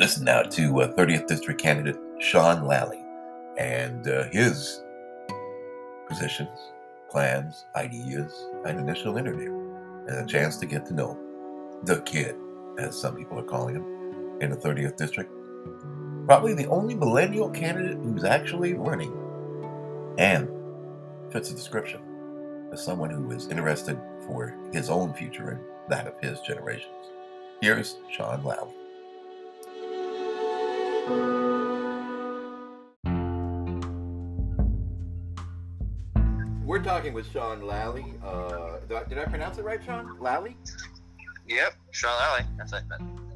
Listen now to uh, 30th District candidate Sean Lally and uh, his positions, plans, ideas, and initial interview, and a chance to get to know the kid, as some people are calling him, in the 30th District. Probably the only millennial candidate who's actually running and fits the description as someone who is interested for his own future and that of his generations. Here's Sean Lally. We're talking with Sean Lally. Uh, did, I, did I pronounce it right, Sean? Lally? Yep, Sean Lally. That's it.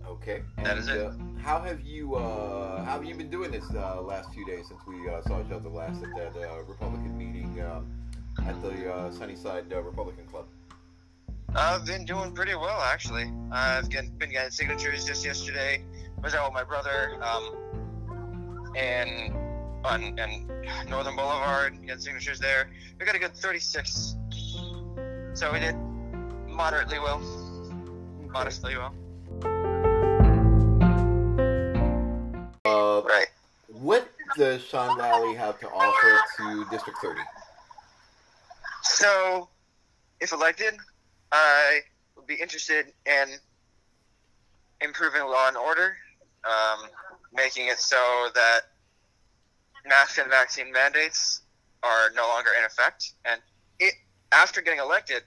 Okay. That is it. Uh, how have you uh, how have you been doing this uh, last few days since we uh, saw each other last at that uh, Republican meeting at the uh, Sunnyside uh, Republican Club? I've been doing pretty well, actually. I've been getting signatures just yesterday. Was out with my brother, um, and on and Northern Boulevard, getting signatures there. We got a good 36, so we did moderately well, modestly well. Uh, Right. what does Sean Lally have to offer to District 30? So, if elected, I would be interested in improving law and order, making it so that mask and vaccine mandates are no longer in effect. And it, after getting elected,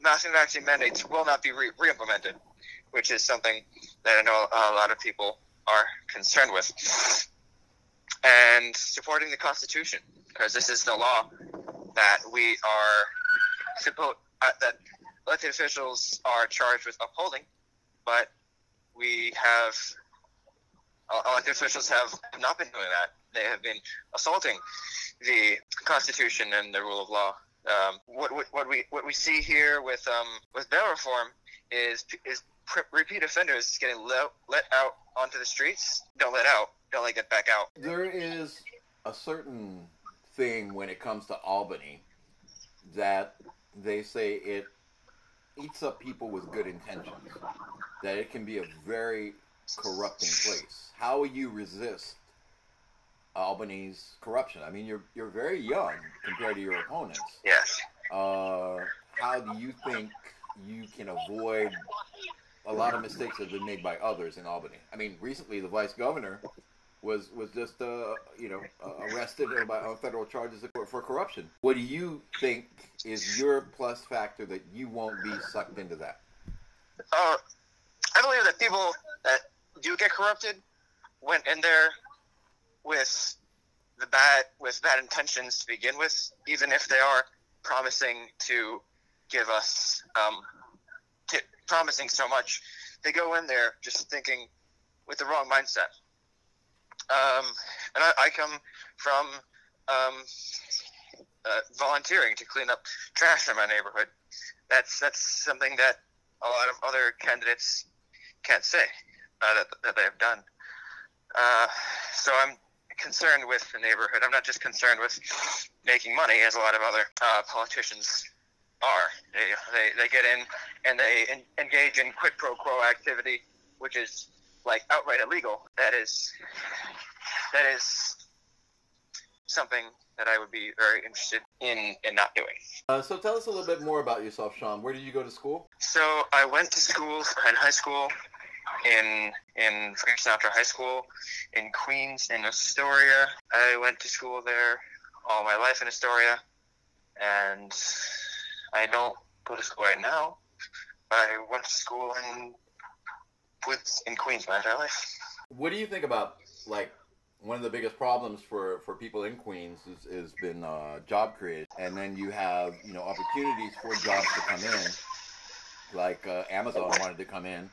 mask and vaccine mandates will not be re- implemented which is something that I know a lot of people are concerned with. And supporting the Constitution, because this is the law that we are supposed uh, that elected officials are charged with upholding, but we have elected officials have not been doing that. They have been assaulting the Constitution and the rule of law. Um, what, what, what we what we see here with um, with bail reform is is repeat offenders getting let, let out onto the streets. Don't let out. Don't let get back out. There is a certain thing when it comes to Albany that they say it eats up people with good intentions. That it can be a very corrupting place. How will you resist Albany's corruption? I mean, you're you're very young compared to your opponents. Yes. Uh, how do you think you can avoid a lot of mistakes that have been made by others in Albany? I mean, recently the vice governor was was just uh, you know uh, arrested by, on federal charges for, for corruption. What do you think is your plus factor that you won't be sucked into that? Uh, I believe that people that do get corrupted went in there with the bad with bad intentions to begin with, even if they are promising to give us um, t- promising so much. They go in there just thinking with the wrong mindset. Um, and I, I come from um, uh, volunteering to clean up trash in my neighborhood. That's that's something that a lot of other candidates can't say uh, that, that they have done. Uh, so I'm concerned with the neighborhood. I'm not just concerned with making money, as a lot of other uh, politicians are. They, they, they get in and they en- engage in quid pro quo activity, which is like outright illegal. That is that is something that I would be very interested in in not doing. Uh, so tell us a little bit more about yourself, Sean. Where did you go to school? So I went to school in high school in in Frank Sinatra High School in Queens in Astoria. I went to school there all my life in Astoria, and I don't go to school right now. I went to school in Woods in Queens my entire life. What do you think about like one of the biggest problems for, for people in Queens is, has been uh, job creation, and then you have you know opportunities for jobs to come in, like uh, Amazon wanted to come in,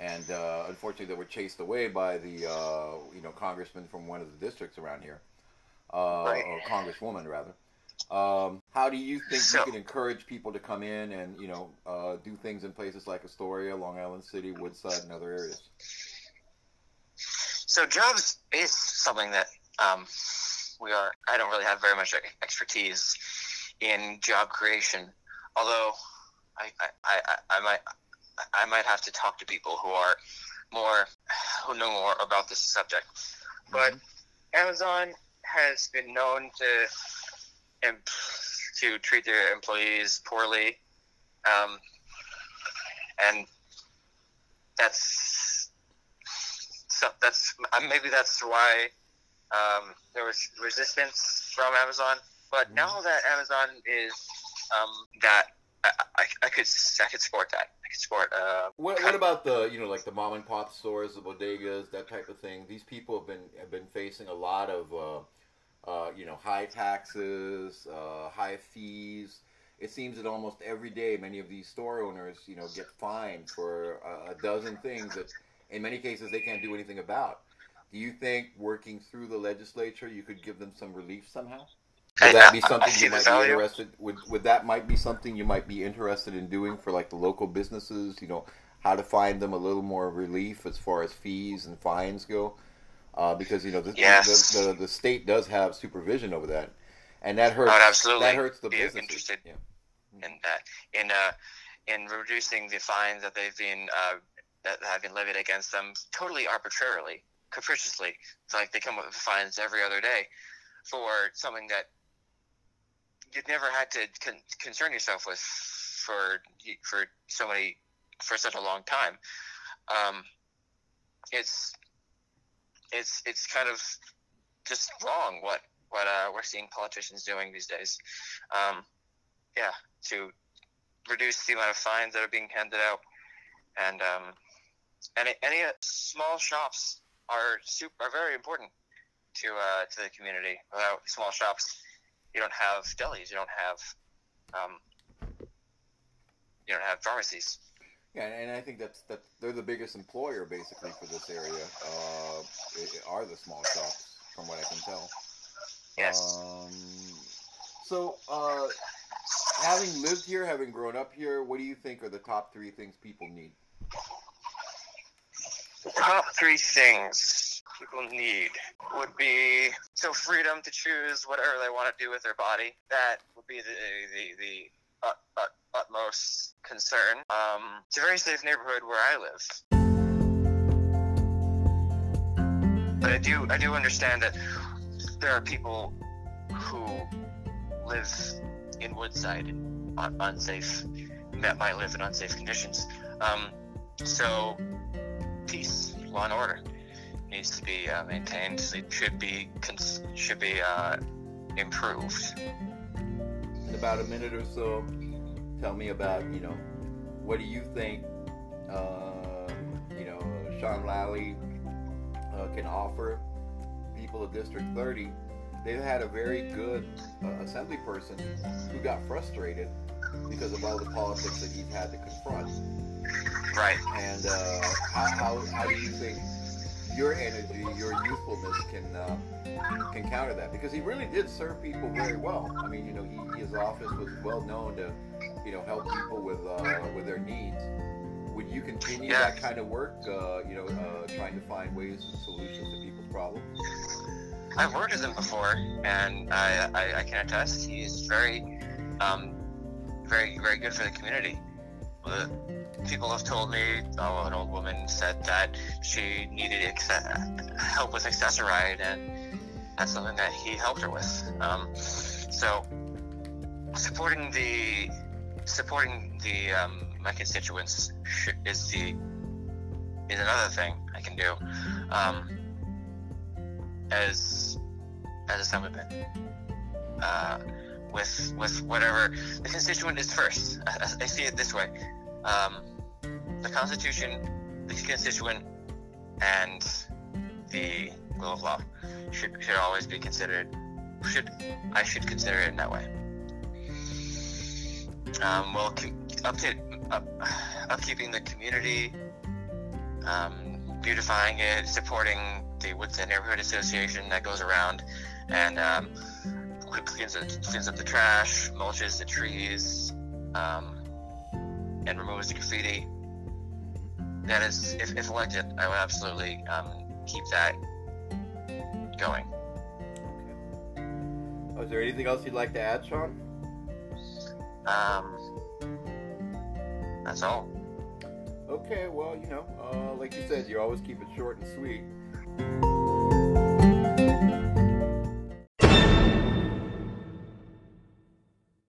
and uh, unfortunately they were chased away by the uh, you know congressman from one of the districts around here, uh, Right. or congresswoman rather. Um, how do you think So- you can encourage people to come in and you know uh, do things in places like Astoria, Long Island City, Woodside, and other areas? So jobs is something that um, we are. I don't really have very much expertise in job creation, although I, I, I, I might I might have to talk to people who are more who know more about this subject. But Amazon has been known to to treat their employees poorly, um, and that's so that's uh, maybe that's why um, there was resistance from Amazon. But now that Amazon is um, that I, I, I could I could support that. I could support. Uh, What, what about the you know like the mom and pop stores, the bodegas, that type of thing? These people have been have been facing a lot of uh, uh, you know high taxes, uh, high fees. It seems that almost every day, many of these store owners you know get fined for a, a dozen things that, in many cases, they can't do anything about. Do you think working through the legislature, you could give them some relief somehow? Would that be something you might be interested? Would would that might be something you might be interested in doing for like the local businesses? You know, how to find them a little more relief as far as fees and fines go, uh, because you know the, Yes. the, the the state does have supervision over that, and that hurts. Absolutely that hurts the be businesses. interested Yeah. in that in uh, in reducing the fines that they've been uh, that have been levied against them totally arbitrarily, capriciously. It's like they come up with fines every other day for something that you've never had to con- concern yourself with for for so many for such a long time. Um, it's it's it's kind of just wrong what what uh, we're seeing politicians doing these days. Um, yeah, to reduce the amount of fines that are being handed out, and um, any any uh, small shops are super are very important to uh, to the community. Without small shops, you don't have delis, you don't have um, you don't have pharmacies. Yeah, and I think that's that they're the biggest employer basically for this area. Uh, i- are the small shops, from what I can tell. Yes. Um, so, uh, having lived here, having grown up here, what do you think are the top three things people need? top three things people need would be so freedom to choose whatever they want to do with their body. That would be the the, the ut, ut, utmost concern. Um, it's a very safe neighborhood where I live, but I do I do understand that there are people who live in Woodside in un- unsafe that might live in unsafe conditions. Um, so peace, law and order needs to be uh, maintained. It should be cons- should be uh, improved. In about a minute or so, tell me about you know, what do you think, uh, you know, Sean Lally uh, can offer people of District 30? They've had a very good uh, assembly person who got frustrated because of all the politics that he's had to confront. Right. and uh, how, how, how do you think your energy, your youthfulness can uh, can counter that? Because he really did serve people very well. I mean, you know, he, his office was well known to, you know, help people with uh, with their needs. Would you continue Yeah. that kind of work? Uh, you know, uh, trying to find ways and solutions to people's problems. I've worked with him before, and I, I, I can attest he's very, um, very, very good for the community. The people have told me, oh, an old woman said that she needed help with Access-A-Ride, and that's something that he helped her with. Um, so, supporting the supporting the um, my constituents is the is another thing I can do. Um, as as assemblyman. Uh, with with whatever the constituent is first. I- I see it this way: um, the Constitution, the constituent, and the rule of law should should always be considered. Should I should consider it in that way. Um, well, update, up, upkeeping the community, um, beautifying it, supporting the Woodside Neighborhood Association that goes around and um, cleans, up, cleans up the trash, mulches the trees, um, and removes the graffiti. That is, if, if elected, I would absolutely um, keep that going. Oh, is there anything else you'd like to add, Sean? Um, that's all. Okay, well, you know, uh, like you said, you always keep it short and sweet.